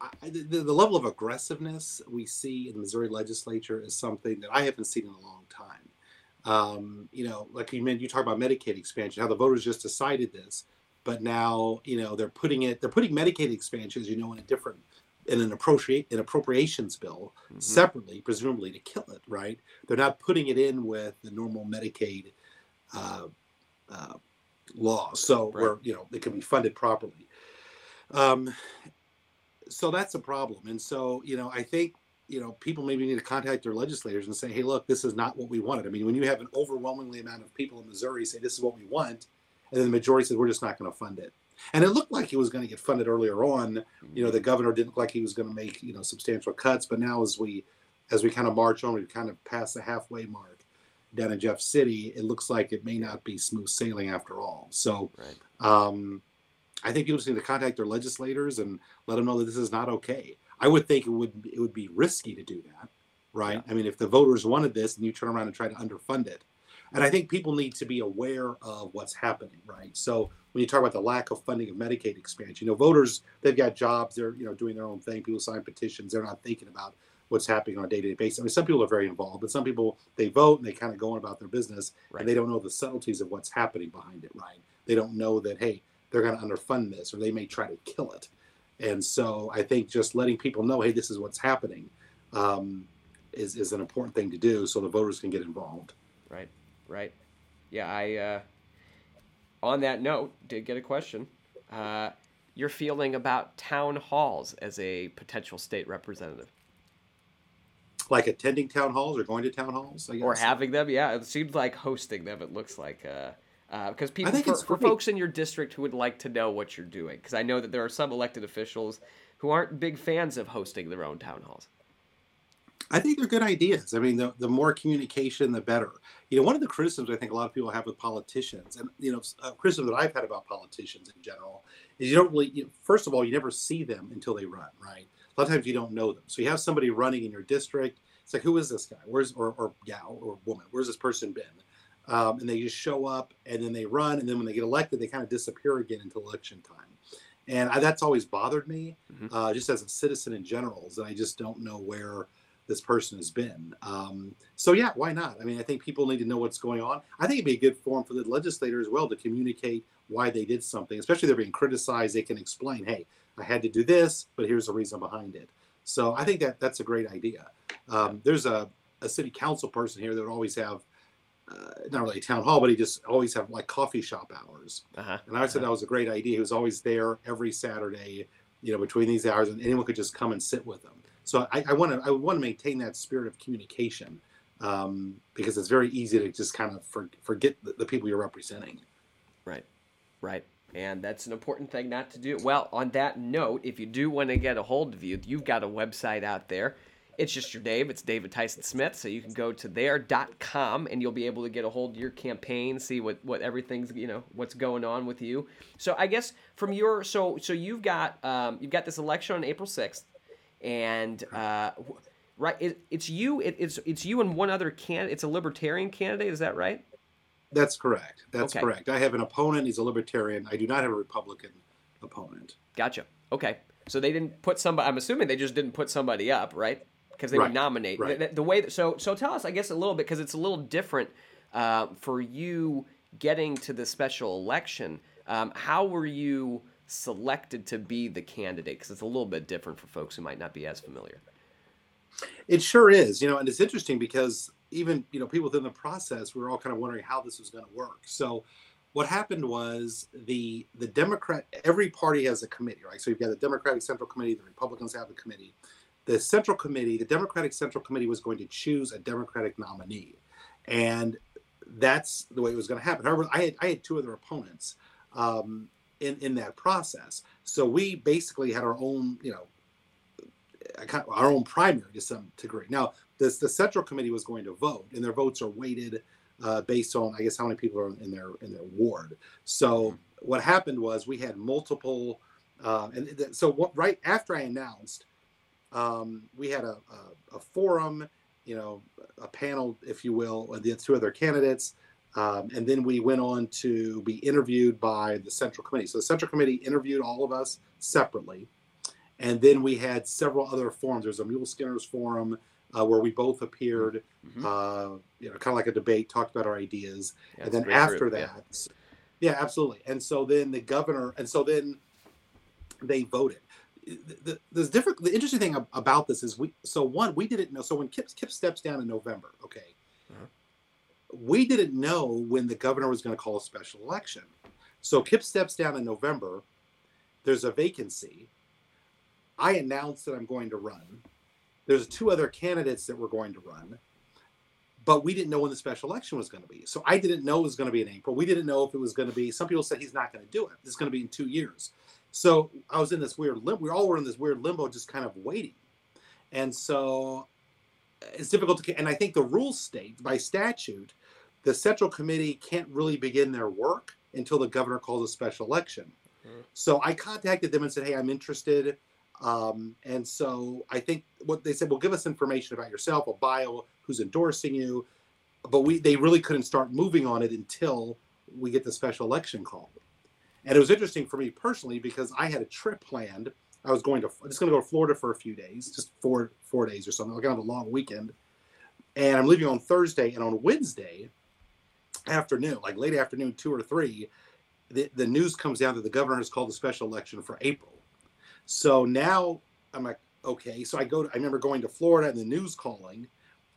I, the, the, level of aggressiveness we see in the Missouri legislature is something that I haven't seen in a long time. Um, you know, like you meant, you talk about Medicaid expansion, how the voters just decided this, but now you know they're putting it, they're putting Medicaid expansions, you know, in a different, in an appropriate, an appropriations bill mm-hmm. separately, presumably to kill it, right? They're not putting it in with the normal Medicaid uh, uh, law, so right. where you know it can be funded properly. Um, so that's a problem. And so, you know, I think, you know, people maybe need to contact their legislators and say, hey, look, this is not what we wanted. I mean, when you have an overwhelmingly amount of people in Missouri say this is what we want, and then the majority says we're just not going to fund it. And it looked like it was going to get funded earlier on. You know, the governor didn't look like he was going to make, you know, substantial cuts. But now as we as we kind of march on, we kind of pass the halfway mark down in Jeff City, it looks like it may not be smooth sailing after all. So right. um, I think people just need to contact their legislators and let them know that this is not okay. I would think it would it would be risky to do that, right? Yeah. I mean, if the voters wanted this and you turn around and try to underfund it, and I think people need to be aware of what's happening, right? So when you talk about the lack of funding of Medicaid expansion, you know, voters they've got jobs, they're you know doing their own thing. People sign petitions, they're not thinking about what's happening on a day-to-day basis. I mean, some people are very involved, but some people they vote and they kind of go on about their business, right. and they don't know the subtleties of what's happening behind it, right? They don't know that hey, they're going to underfund this or they may try to kill it. And so I think just letting people know, hey, this is what's happening, um, is is an important thing to do, so the voters can get involved. Right, right. Yeah, I. Uh, on that note, did get a question. Uh, your feeling about town halls as a potential state representative? Like attending town halls or going to town halls, or having them? Yeah, it seems like hosting them. It looks like. Uh, because uh, people for, for folks in your district who would like to know what you're doing because i know that there are some elected officials who aren't big fans of hosting their own town halls i think they're good ideas i mean the, the more communication the better you know one of the criticisms i think a lot of people have with politicians and you know a criticism that i've had about politicians in general is you don't really you know, first of all you never see them until they run right a lot of times you don't know them so you have somebody running in your district it's like who is this guy where's or, or gal or woman where's this person been um, and they just show up and then they run, and then when they get elected, they kind of disappear again until election time. And I, that's always bothered me, mm-hmm. uh, just as a citizen in general, is that I just don't know where this person has been. Um, so yeah, why not? I mean, I think people need to know what's going on. I think it'd be a good forum for the legislator as well to communicate why they did something, especially if they're being criticized. They can explain, hey, I had to do this, but here's the reason behind it. So I think that that's a great idea. Um, there's a, a city council person here that would always have uh, not really a town hall, but he just always have like coffee shop hours. Uh-huh. And I said uh-huh. that was a great idea. He was always there every Saturday, you know, between these hours, and anyone could just come and sit with them. So I want to I want to maintain that spirit of communication um, because it's very easy to just kind of for, forget the, the people you're representing. Right, right. And that's an important thing not to do. Well, on that note, if you do want to get a hold of you, you've got a website out there it's just your name. It's David Tyson Smith. So you can go to there.com and you'll be able to get a hold of your campaign, see what, what everything's, you know, what's going on with you. So I guess from your, so, so you've got, um, you've got this election on April 6th and, uh, right. It, it's you, it, it's, it's you and one other candidate. It's a libertarian candidate. Is that right? That's correct. That's okay. correct. I have an opponent. He's a libertarian. I do not have a Republican opponent. Gotcha. Okay. So they didn't put somebody. I'm assuming they just didn't put somebody up, right? Because they right. would nominate. Right. The, the, way that, so so tell us, I guess, a little bit because it's a little different uh, for you getting to the special election. Um, how were you selected to be the candidate? Because it's a little bit different for folks who might not be as familiar. It sure is, you know, and it's interesting because even you know people within the process we were all kind of wondering how this was going to work. So what happened was the the Democrat every party has a committee, right? So you've got the Democratic Central Committee, the Republicans have a committee. The Central Committee, the Democratic Central Committee was going to choose a Democratic nominee, and that's the way it was going to happen. However, I had I had two other opponents um, in in that process, so we basically had our own you know our own primary to some degree. Now, this the Central Committee was going to vote, and their votes are weighted uh, based on I guess how many people are in their in their ward. So what happened was we had multiple, uh, and th- so what, right after I announced, um, we had a, a, a, forum, you know, a panel, if you will, with the two other candidates. Um, and then we went on to be interviewed by the Central Committee. So the Central Committee interviewed all of us separately. And then we had several other forums. There's a Muleskinners forum uh, where we both appeared, mm-hmm. uh, you know, kind of like a debate, talked about our ideas. Yeah, and then after group, that, yeah. yeah. absolutely. And so then the governor, and so then they voted. The, the, the different, the interesting thing about this is we, so one, we didn't know. So when Kip, Kip steps down in November, okay, uh-huh. We didn't know when the governor was going to call a special election. So Kip steps down in November. There's a vacancy I announced that I'm going to run. There's two other candidates that were going to run, but we didn't know when the special election was going to be. So I didn't know it was going to be in April. We didn't know if it was going to be. Some people said he's not going to do it. It's going to be in two years. So I was in this weird limbo. We all were in this weird limbo, just kind of waiting. And so it's difficult to. And I think the rules state by statute, the central committee can't really begin their work until the governor calls a special election. Mm-hmm. So I contacted them and said, "Hey, I'm interested. Um, and so I think what they said, well, give us information about yourself, a bio, who's endorsing you. But we they really couldn't start moving on it until we get the special election call. And it was interesting for me personally because I had a trip planned. I was going to I'm just going to go to Florida for a few days, just four four days or something. To have a long weekend, and I'm leaving on Thursday. And on Wednesday afternoon, like late afternoon, two or three, the, the news comes down that the governor has called a special election for April. So now I'm like, okay. So I go to, I remember going to Florida and the news calling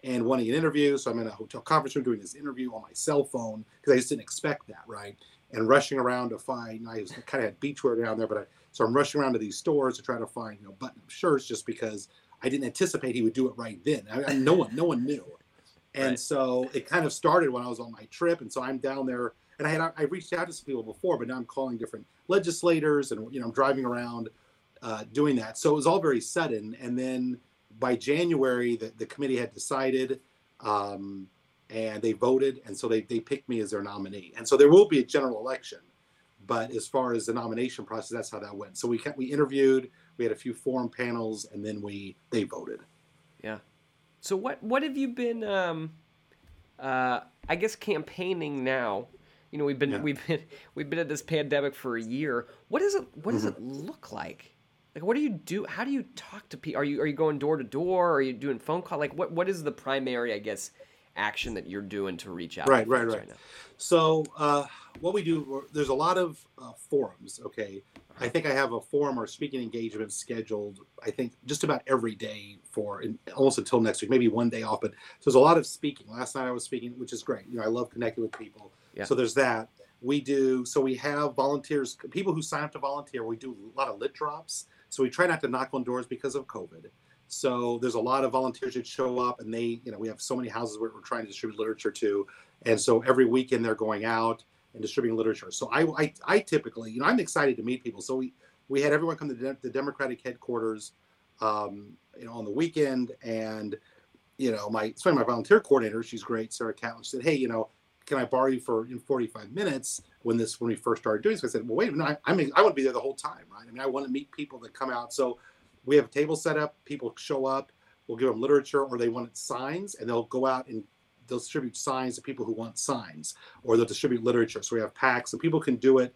and wanting an interview. So I'm in a hotel conference room doing this interview on my cell phone because I just didn't expect that, right? And rushing around to find, I was kind of had beachwear down there, but I, so I'm rushing around to these stores to try to find, you know, button-up shirts just because I didn't anticipate he would do it right then. I, I, no one, no one knew. And right. so it kind of started when I was on my trip. And so I'm down there and I had, I reached out to some people before, but now I'm calling different legislators and, you know, I'm driving around uh, doing that. So it was all very sudden. And then by January, the, the committee had decided um, and they voted. And so they, they picked me as their nominee. And so there will be a general election. But as far as the nomination process, that's how that went. So we kept, we interviewed, we had a few forum panels, and then we they voted. Yeah. So what what have you been? Um, uh, I guess campaigning now you know we've been yeah. we've been we've been at this pandemic for a year what does it what does mm-hmm. it look like like what do you do how do you talk to people are you are you going door to door are you doing phone call like what what is the primary i guess action that you're doing to reach out right right right, right so uh, what we do there's a lot of uh, forums okay? I think i have a forum or speaking engagement scheduled i think just about every day for in, almost until next week maybe one day off but so there's a lot of speaking. Last night i was speaking which is great you know i love connecting with people. Yeah. so there's that. We do so we have volunteers people who sign up to volunteer we do a lot of lit drops so we try not to knock on doors because of COVID. So there's a lot of volunteers that show up, and they, you know, we have so many houses where we're trying to distribute literature to, and so every weekend they're going out and distributing literature. So I, I, I typically, you know, I'm excited to meet people. So we we had everyone come to the, Democratic headquarters, um, you know, on the weekend, and you know, my especially my volunteer coordinator, she's great, Sarah Catlin. Said, hey, you know, can I borrow you for in 45 minutes when this when we first started doing this? I said, well, wait a minute, I, I mean, I want to be there the whole time, right? I mean, I want to meet people that come out. So we have a table set up. People show up. We'll give them literature, or they want signs, and they'll go out and they'll distribute signs to people who want signs, or they'll distribute literature. So we have packs, and people can do it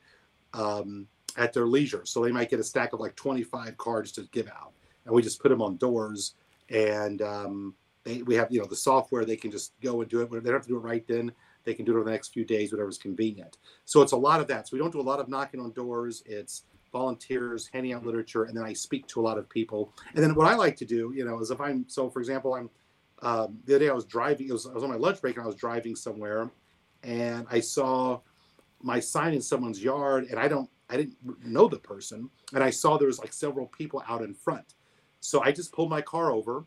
um, at their leisure. So they might get a stack of like 25 cards to give out, and we just put them on doors. And um, they, we have you know the software they can just go and do it. They don't have to do it right then. They can do it over the next few days, whatever's convenient. So it's a lot of that. So we don't do a lot of knocking on doors. It's volunteers handing out literature, and then I speak to a lot of people. And then what I like to do, you know, is if I'm so, for example, I'm um, the other day I was driving. Was, I was on my lunch break and I was driving somewhere, and I saw my sign in someone's yard, and I don't, I didn't know the person, and I saw there was like several people out in front. So I just pulled my car over,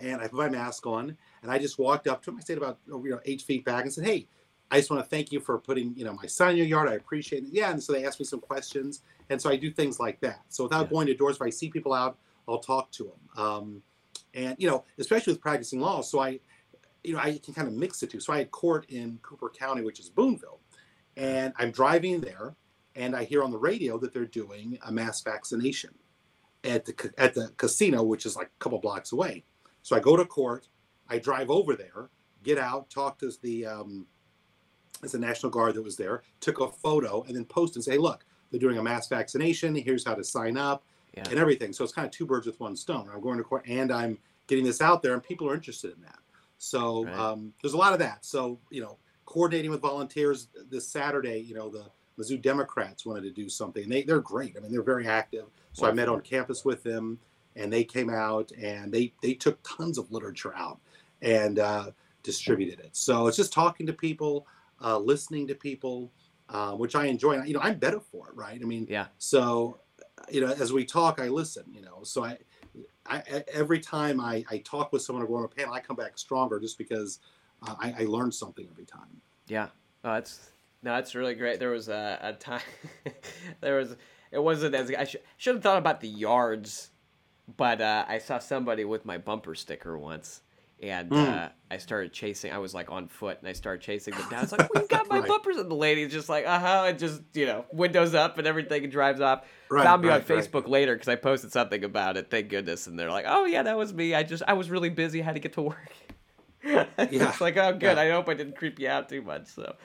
and I put my mask on, and I just walked up to him. I stayed about you know eight feet back and said, "Hey, I just want to thank you for putting you know my sign in your yard. I appreciate it." Yeah, and so they asked me some questions, and so I do things like that. So without yeah. going to doors, if I see people out, I'll talk to them. Um, and you know, especially with practicing law, so I, you know, I can kind of mix the two. So I had court in Cooper County, which is Boonville, and I'm driving there, and I hear on the radio that they're doing a mass vaccination at the at the casino, which is like a couple blocks away. So I go to court, I drive over there, get out, talk to the um, as the National Guard that was there, took a photo, and then post and say, "Look, they're doing a mass vaccination. Here's how to sign up." yeah. and everything. So it's kind of two birds with one stone. I'm going to court and I'm getting this out there, and people are interested in that. So right. um, there's a lot of that. So you know, coordinating with volunteers this Saturday, you know, the Mizzou Democrats wanted to do something. They they're great. I mean, they're very active. So I met on campus with them, and they came out and they they took tons of literature out and uh, distributed it. So it's just talking to people, uh, listening to people, uh, which I enjoy. You know, I'm better for it, right? I mean, yeah. So you know, as we talk, I listen, you know, so I, I every time I, I talk with someone or go on a panel, I come back stronger just because uh, I, I learn something every time. Yeah. Oh, that's, no, that's really great. There was a, a time, there was, it wasn't as, I should, should have thought about the yards, but uh, I saw somebody with my bumper sticker once and mm. uh, I started chasing. I was like on foot, and I started chasing them down. I was like, "Well, you got my right. bumpers," and the lady's just like, "Uh huh," and just you know, windows up and everything, and drives off. Right, Found me right, on Facebook later because I posted something about it. Thank goodness, and they're like, "Oh yeah, that was me. I just I was really busy, had to get to work." yeah, it's like, oh good. Yeah. I hope I didn't creep you out too much. So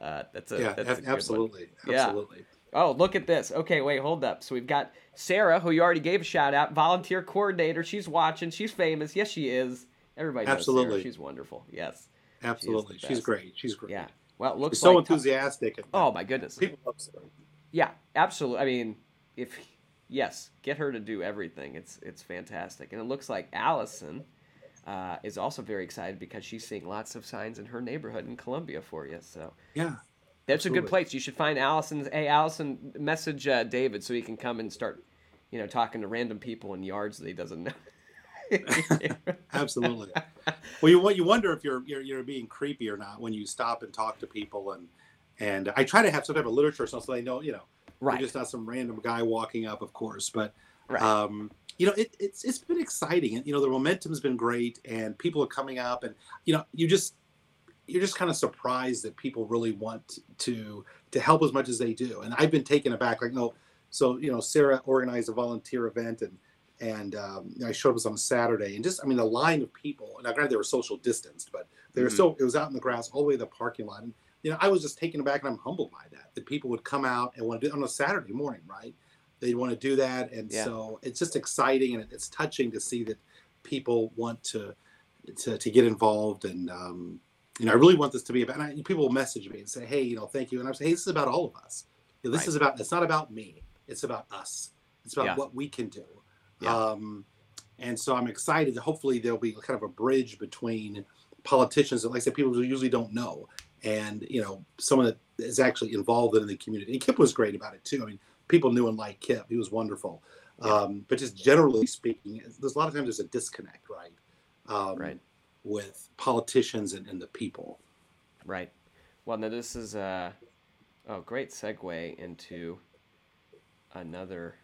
uh, that's a yeah, that's a absolutely, absolutely. Yeah. Oh, look at this. Okay, wait, hold up. So we've got Sarah, who you already gave a shout out, volunteer coordinator. She's watching. She's famous. Yes, she is. Everybody absolutely. She's wonderful. Yes. Absolutely. She She's great. She's great. Yeah. Well, it looks She's so enthusiastic. oh my goodness. People love Sarah. Yeah, absolutely. I mean, if yes, get her to do everything. It's it's fantastic, and it looks like Allison uh, is also very excited because she's seeing lots of signs in her neighborhood in Columbia for you. So yeah, that's absolutely. a good place. You should find Allison's. Hey, Allison, message uh, David so he can come and start, you know, talking to random people in yards that he doesn't know. Absolutely. Well, you you wonder if you're, you're you're being creepy or not when you stop and talk to people and and I try to have some type of literature so they know you know right. just not some random guy walking up, of course, but right. um, you know it, it's it's been exciting and you know the momentum's been great and people are coming up and you know you just you're just kind of surprised that people really want to to help as much as they do and I've been taken aback like no so you know Sarah organized a volunteer event and and um, I showed up on Saturday, and just I mean the line of people. Now, granted, they were social distanced, but they were mm-hmm. still. It was out in the grass all the way to the parking lot, and you know I was just taken aback, and I'm humbled by that. That people would come out and want to do on a Saturday morning, right? They want to do that, and yeah. so it's just exciting and it's touching to see that people want to to, to get involved and. Um, you know, I really want this to be about. And I, people will message me and say, "Hey, you know, thank you," and I'm say, "Hey, this is about all of us. You know, this right. is about. It's not about me. It's about us. It's about yeah. what we can do." Yeah. Um, and so I'm excited. That hopefully, there'll be kind of a bridge between politicians that, like I said, people usually don't know, and you know, someone that is actually involved in the community. And Kip was great about it too. I mean, people knew and liked Kip. He was wonderful. Yeah. Um, but just generally speaking, there's a lot of times there's a disconnect, right? Um, right. With politicians and, and the people. Right. Well, now this is a oh great segue into another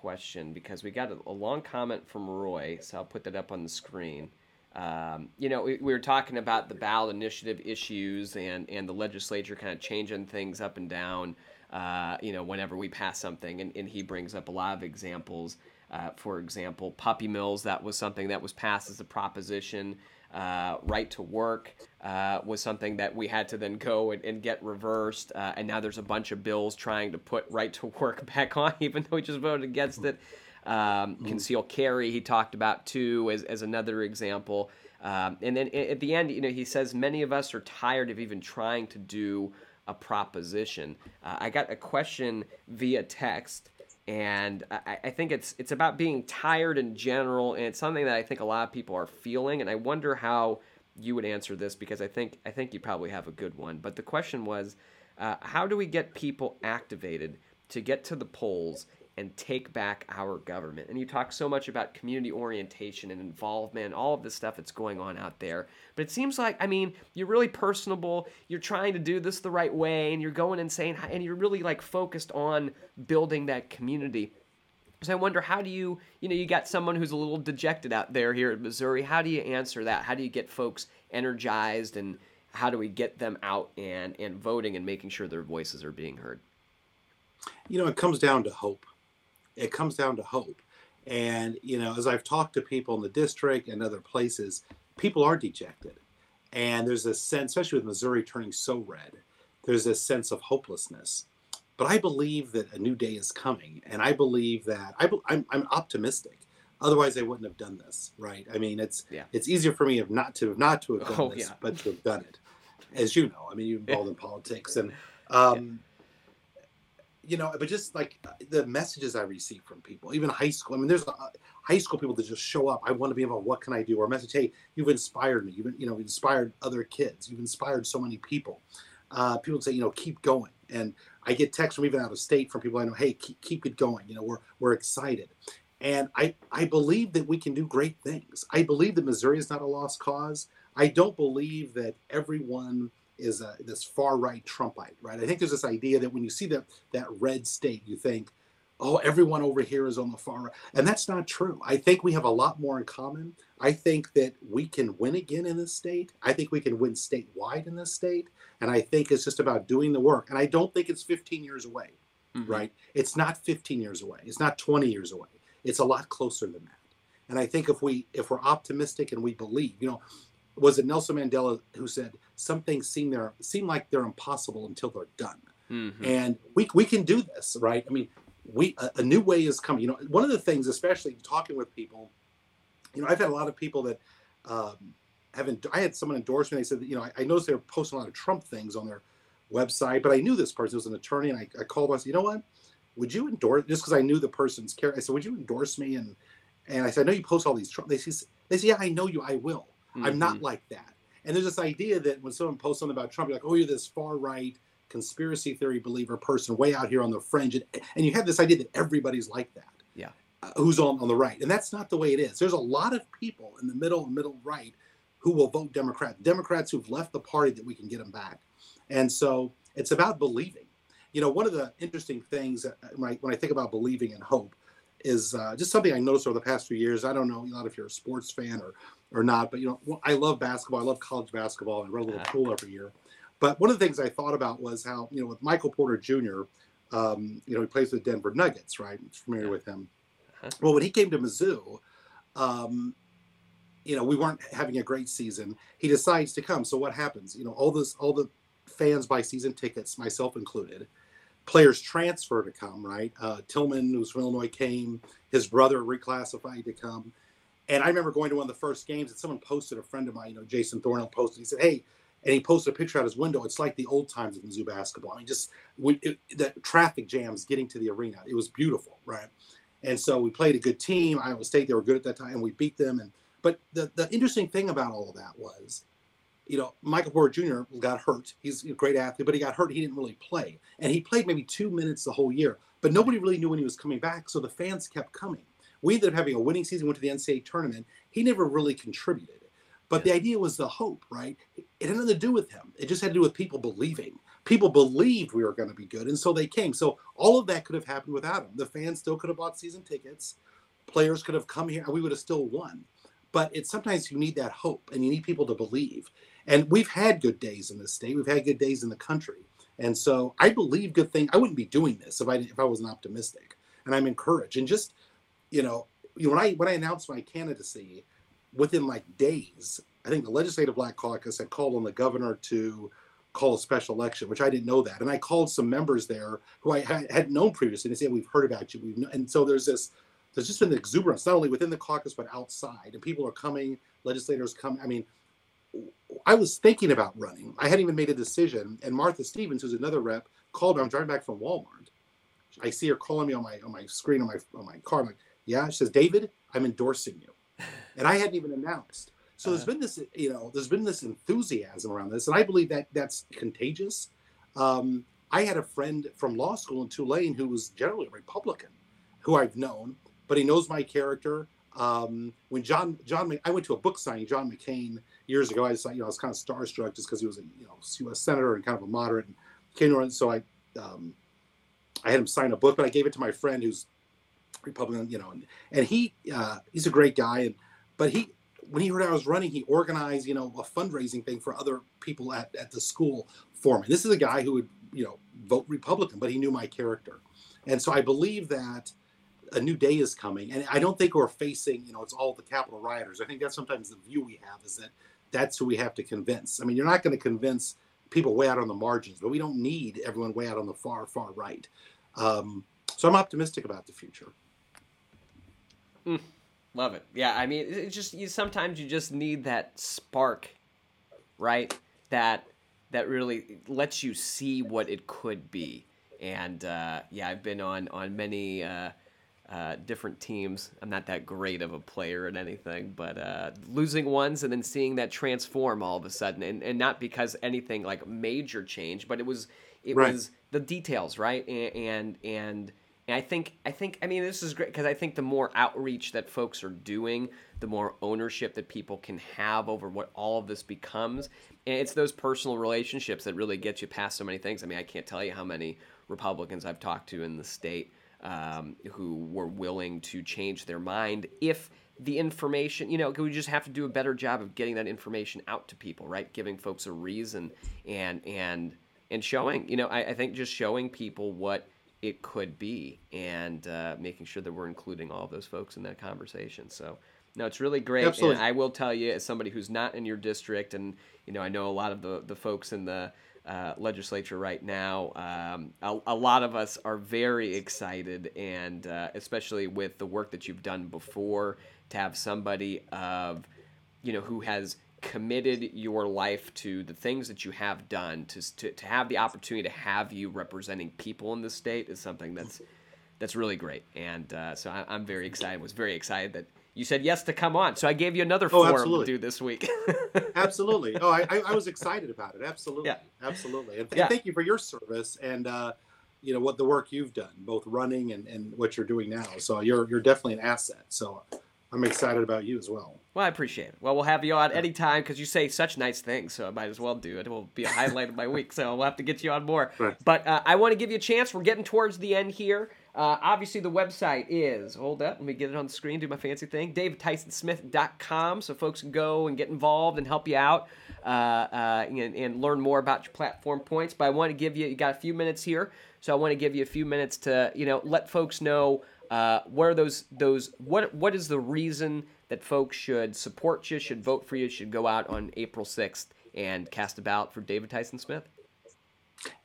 question because we got a, a, long comment from Roy, so I'll put that up on the screen. Um, you know, we, we, were talking about the ballot initiative issues and, and the legislature kind of changing things up and down, uh, you know, whenever we pass something. And, and he brings up a lot of examples. Uh, for example, puppy mills, that was something that was passed as a proposition. Uh, right to work uh, was something that we had to then go and, and get reversed. Uh, and now there's a bunch of bills trying to put right to work back on, even though we just voted against it. Um, mm-hmm. Conceal carry, he talked about too, as, as another example. Um, and then at the end, you know, he says many of us are tired of even trying to do a proposition. Uh, I got a question via text, and I, I, think it's it's about being tired in general, and it's something that I think a lot of people are feeling. And I wonder how you would answer this because I think I think you probably have a good one. But the question was, uh, how do we get people activated to get to the polls and take back our government. And you talk so much about community orientation and involvement all of this stuff that's going on out there. But it seems like, I mean, you're really personable. You're trying to do this the right way and you're going and saying, and you're really like focused on building that community. So I wonder, how do you, you know, you got someone who's a little dejected out there here in Missouri. How do you answer that? How do you get folks energized and how do we get them out and, and voting and making sure their voices are being heard? You know, it comes down to hope it comes down to hope. And, you know, as I've talked to people in the district and other places, people are dejected. And there's a sense, especially with Missouri turning so red, there's this sense of hopelessness. But I believe that a new day is coming. And I believe that I, I'm, I'm optimistic. Otherwise, I wouldn't have done this, right? I mean, it's yeah. it's easier for me if not to not to have done oh, this, yeah. but to have done it, as you know. I mean, you're involved in politics, and um, you know, but just like the messages I receive from people, even high school. I mean, there's uh, high school people that just show up. I want to be able. What can I do? Or message, hey, you've inspired me. You've you know inspired other kids. You've inspired so many people. Uh, people say, you know, keep going. And I get texts from even out of state from people I know. Hey, keep, keep it going. You know, we're we're excited. And I I believe that we can do great things. I believe that Missouri is not a lost cause. I don't believe that everyone is a, this far right Trumpite, right? I think there's this idea that when you see that that red state, you think, oh, everyone over here is on the far right, and that's not true. I think we have a lot more in common. I think that we can win again in this state. I think we can win statewide in this state, and I think it's just about doing the work. And I don't think it's 15 years away, mm-hmm. right? It's not 15 years away. It's not 20 years away. It's a lot closer than that. And I think if we if we're optimistic and we believe, you know, was it Nelson Mandela who said some things seem there seem like they're impossible until they're done, mm-hmm. and we we can do this, right? I mean, we a, a, new way is coming. You know, one of the things, especially talking with people, you know, I've had a lot of people that um, haven't. I had someone endorse me. They said, that, you know, I, I noticed they were posting a lot of Trump things on their website, but I knew this person was an attorney, and I, I called. I said, you know what? Would you endorse just because I knew the person's character? I said, would you endorse me? And and I said, I know you post all these Trump. They say, they say, yeah, I know you. I will. Mm-hmm. I'm not mm-hmm. like that. And there's this idea that when someone posts something about Trump, you're like, oh, you're this far right conspiracy theory believer person way out here on the fringe. And, and you have this idea that everybody's like that. Yeah. Uh, who's on, on the right. And that's not the way it is. There's a lot of people in the middle and middle right who will vote Democrat, Democrats who've left the party that we can get them back. And so it's about believing. You know, one of the interesting things when I, when I think about believing and hope is uh, just something I noticed over the past few years. I don't know a lot if you're a sports fan or or not, but you know, I love basketball. I love college basketball, I run a little uh-huh. pool every year. But one of the things I thought about was how you know with Michael Porter Jr. Um, you know, he plays with Denver Nuggets, right? I'm familiar yeah. with him. Uh-huh. Well, when he came to Mizzou, um, you know, we weren't having a great season. He decides to come. So what happens? You know, all this, all the fans buy season tickets, myself included. Players transfer to come, right? Uh, Tilmon, who's from Illinois, came. His brother reclassified to come. And I remember going to one of the first games and someone posted, a friend of mine, you know, Jason Thornhill posted, he said, Hey, and he posted a picture out his window. It's like the old times of Mizzou basketball. I mean, just we, it, the traffic jams getting to the arena. It was beautiful, right? And so we played a good team. Iowa State, they were good at that time, and we beat them. And but the, the interesting thing about all of that was, you know, Michael Porter Jr. got hurt. He's a great athlete, but he got hurt. He didn't really play, and he played maybe two minutes the whole year. But nobody really knew when he was coming back, so the fans kept coming. We ended up having a winning season, went to the NCAA tournament. He never really contributed. But the idea was the hope, right? It had nothing to do with him. It just had to do with people believing. People believed we were going to be good, and so they came. So all of that could have happened without him. The fans still could have bought season tickets. Players could have come here, and we would have still won. But it's sometimes you need that hope, and you need people to believe. And we've had good days in this state. We've had good days in the country, and so I believe good things. I wouldn't be doing this if I if I wasn't optimistic, and I'm encouraged. And just you know, when I when I announced my candidacy, within like days, I think the legislative black caucus had called on the governor to call a special election, which I didn't know that. And I called some members there who I had known previously. And said, "We've heard about you." We've and so there's this. There's just been the exuberance, not only within the caucus but outside, and people are coming. Legislators come. I mean, I was thinking about running. I hadn't even made a decision. And Martha Stevens, who's another rep, called me. I'm driving back from Walmart. I see her calling me on my on my screen on my on my car. I'm like, yeah. She says, David, I'm endorsing you. And I hadn't even announced. So there's uh-huh. been this, you know, there's been this enthusiasm around this, and I believe that that's contagious. Um, I had a friend from law school in Tulane who was generally a Republican, who I've known, but he knows my character. Um, when John John, I went to a book signing, John McCain years ago. I was, you know, I was kind of starstruck just because he was a you know U.S. senator and kind of a moderate. And came so I um, I had him sign a book, but I gave it to my friend who's Republican, you know, and, and he uh, he's a great guy, and but he when he heard I was running, he organized you know a fundraising thing for other people at, at the school for me. This is a guy who would you know vote Republican, but he knew my character, and so I believe that a new day is coming, and I don't think we're facing you know it's all the Capitol rioters. I think that's sometimes the view we have is that that's who we have to convince. I mean, you're not going to convince people way out on the margins, but we don't need everyone way out on the far, far right. Um, so I'm optimistic about the future. Mm, love it. Yeah, I mean, it just you sometimes you just need that spark, right? That that really lets you see what it could be. And uh, yeah, I've been on on many. Uh, uh, different teams. I'm not that great of a player at anything, but uh, losing ones and then seeing that transform all of a sudden, and, and not because anything like major change, but it was it right. was the details, right? And and and, and I think I think I mean this is great because I think the more outreach that folks are doing, the more ownership that people can have over what all of this becomes, and it's those personal relationships that really get you past so many things. I mean, I can't tell you how many Republicans I've talked to in the state um, who were willing to change their mind if the information, you know, we just have to do a better job of getting that information out to people, right? Giving folks a reason and and and showing, you know, I, I think just showing people what it could be and uh, making sure that we're including all of those folks in that conversation. So, no, it's really great. Absolutely. And I will tell you, as somebody who's not in your district, and you know, I know a lot of the the folks in the uh, legislature right now. Um, a, a, lot of us are very excited, and uh, especially with the work that you've done before, to have somebody of, you know, who has committed your life to the things that you have done to, to, to have the opportunity to have you representing people in the state is something that's that's really great and uh, so I, am very excited was very excited that you said yes to come on, so I gave you another oh, forum absolutely. to do this week. absolutely. Oh, I, I, was excited about it. Absolutely. Yeah. Absolutely. And th- yeah. thank you for your service and uh, you know what the work you've done, both running and, and what you're doing now. So you're you're definitely an asset. So I'm excited about you as well. Well, I appreciate it. Well, we'll have you on anytime because you say such nice things, so I might as well do it. It will be a highlight of my week, so we'll have to get you on more. Right. But uh, I want to give you a chance. We're getting towards the end here. Uh, obviously, the website is, hold up, let me get it on the screen, do my fancy thing, davidtysonsmith.com, so folks can go and get involved and help you out uh, uh, and, and, learn more about your platform points. But I want to give you, you got a few minutes here, so I want to give you a few minutes to, you know, let folks know uh, where those, those, what, what is the reason that folks should support you, should vote for you, should go out on April 6th and cast a ballot for David Tyson Smith?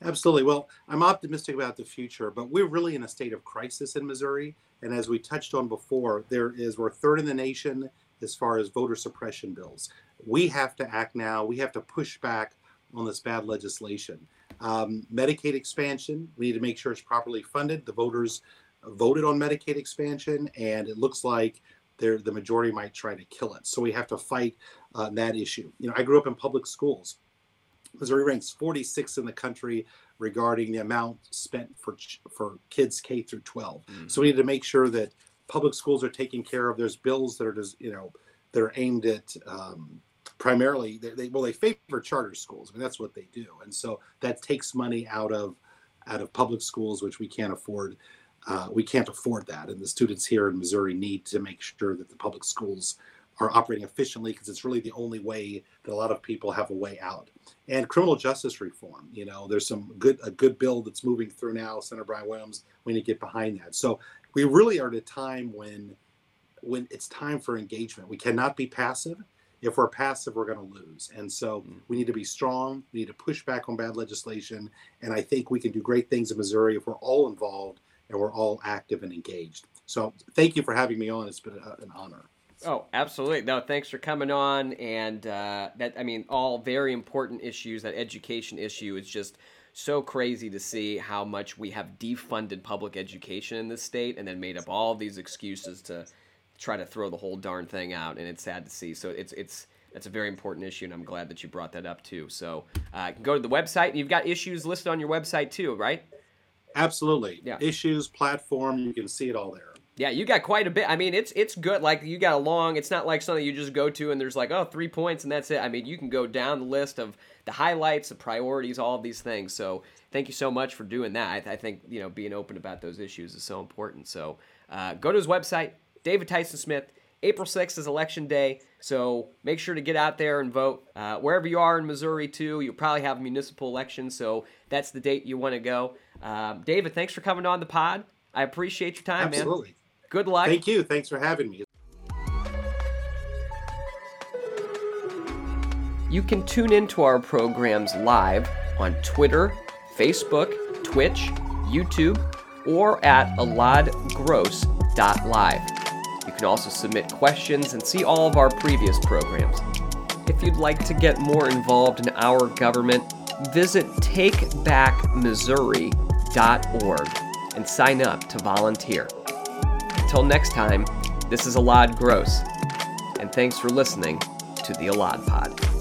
Absolutely. Well, I'm optimistic about the future, but we're really in a state of crisis in Missouri. And as we touched on before, there is we're third in the nation as far as voter suppression bills. We have to act now. We have to push back on this bad legislation. Um, Medicaid expansion, we need to make sure it's properly funded. The voters voted on Medicaid expansion, and it looks like the majority might try to kill it. So we have to fight uh, that issue. You know, I grew up in public schools. Missouri ranks 46 in the country regarding the amount spent for for kids K through 12. Mm-hmm. So we need to make sure that public schools are taken care of. There's bills that are just you know that are aimed at um, primarily they, they, well they favor charter schools. I mean that's what they do, and so that takes money out of out of public schools, which we can't afford. Uh, we can't afford that, and the students here in Missouri need to make sure that the public schools are operating efficiently because it's really the only way that a lot of people have a way out. And criminal justice reform, you know, there's some good a good bill that's moving through now. Senator Brian Williams, we need to get behind that. So we really are at a time when when it's time for engagement. We cannot be passive. if we're passive, we're going to lose. And so Mm. we need to be strong. We need to push back on bad legislation. And I think we can do great things in Missouri if we're all involved and we're all active and engaged. So thank you for having me on. It's been a, an honor. Oh, absolutely. No, thanks for coming on. And uh, that, I mean, all very important issues. That education issue is just so crazy to see how much we have defunded public education in this state and then made up all these excuses to try to throw the whole darn thing out. And it's sad to see. So it's, it's, that's a very important issue, and I'm glad that you brought that up too. So uh, go to the website. You've got issues listed on your website too, right? Absolutely. Yeah. Issues, platform, you can see it all there. Yeah, you got quite a bit. I mean, it's it's good. Like you got a long. It's not like something you just go to and there's like oh three points and that's it. I mean, you can go down the list of the highlights, the priorities, all of these things. So thank you so much for doing that. I, th- I think you know being open about those issues is so important. So uh, go to his website, David Tyson Smith. April 6th is election day, so make sure to get out there and vote. Uh, wherever you are in Missouri, too, you'll probably have a municipal elections, so that's the date you want to go. Um, David, thanks for coming on the pod. I appreciate your time, man. Absolutely. Good luck. Thank you. Thanks for having me. You can tune into our programs live on Twitter, Facebook, Twitch, YouTube, or at eladgross.live. You can also submit questions and see all of our previous programs. If you'd like to get more involved in our government, visit takebackmissouri.org and sign up to volunteer. Until next time, this is Elad Gross, and thanks for listening to the Elad Pod.